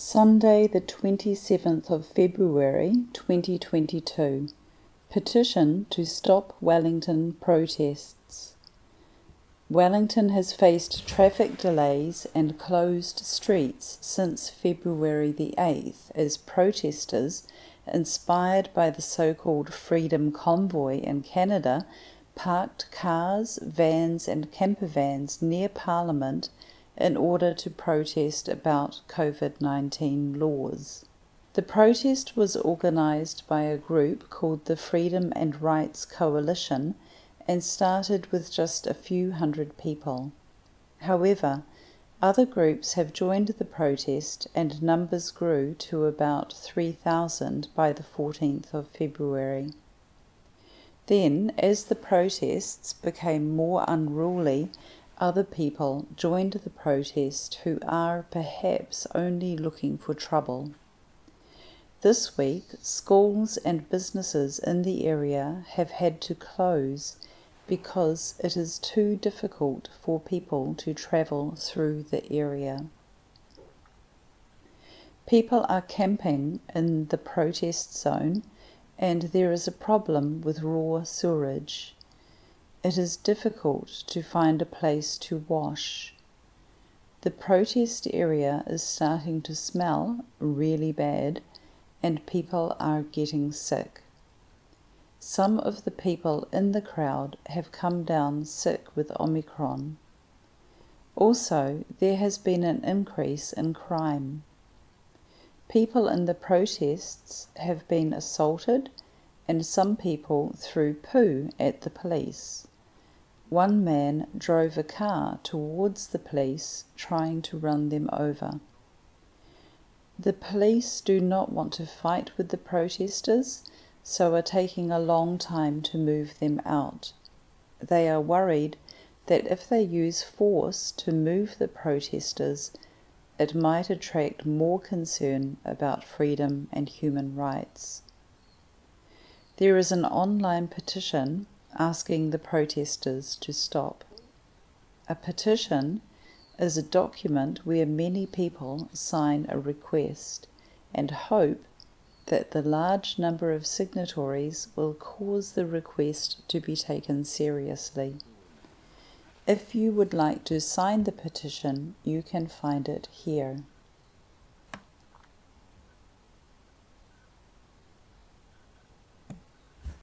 Sunday, the 27th of February 2022. Petition to stop Wellington protests. Wellington has faced traffic delays and closed streets since February the 8th as protesters, inspired by the so called Freedom Convoy in Canada, parked cars, vans, and camper vans near Parliament in order to protest about COVID 19 laws. The protest was organised by a group called the Freedom and Rights Coalition and started with just a few hundred people. However, other groups have joined the protest and numbers grew to about 3,000 by the 14th of February. Then, as the protests became more unruly, other people joined the protest who are perhaps only looking for trouble. This week, schools and businesses in the area have had to close because it is too difficult for people to travel through the area. People are camping in the protest zone, and there is a problem with raw sewage. It is difficult to find a place to wash. The protest area is starting to smell really bad, and people are getting sick. Some of the people in the crowd have come down sick with Omicron. Also, there has been an increase in crime. People in the protests have been assaulted, and some people threw poo at the police. One man drove a car towards the police, trying to run them over. The police do not want to fight with the protesters so are taking a long time to move them out. They are worried that if they use force to move the protesters, it might attract more concern about freedom and human rights. There is an online petition asking the protesters to stop. A petition is a document where many people sign a request and hope that the large number of signatories will cause the request to be taken seriously. If you would like to sign the petition, you can find it here.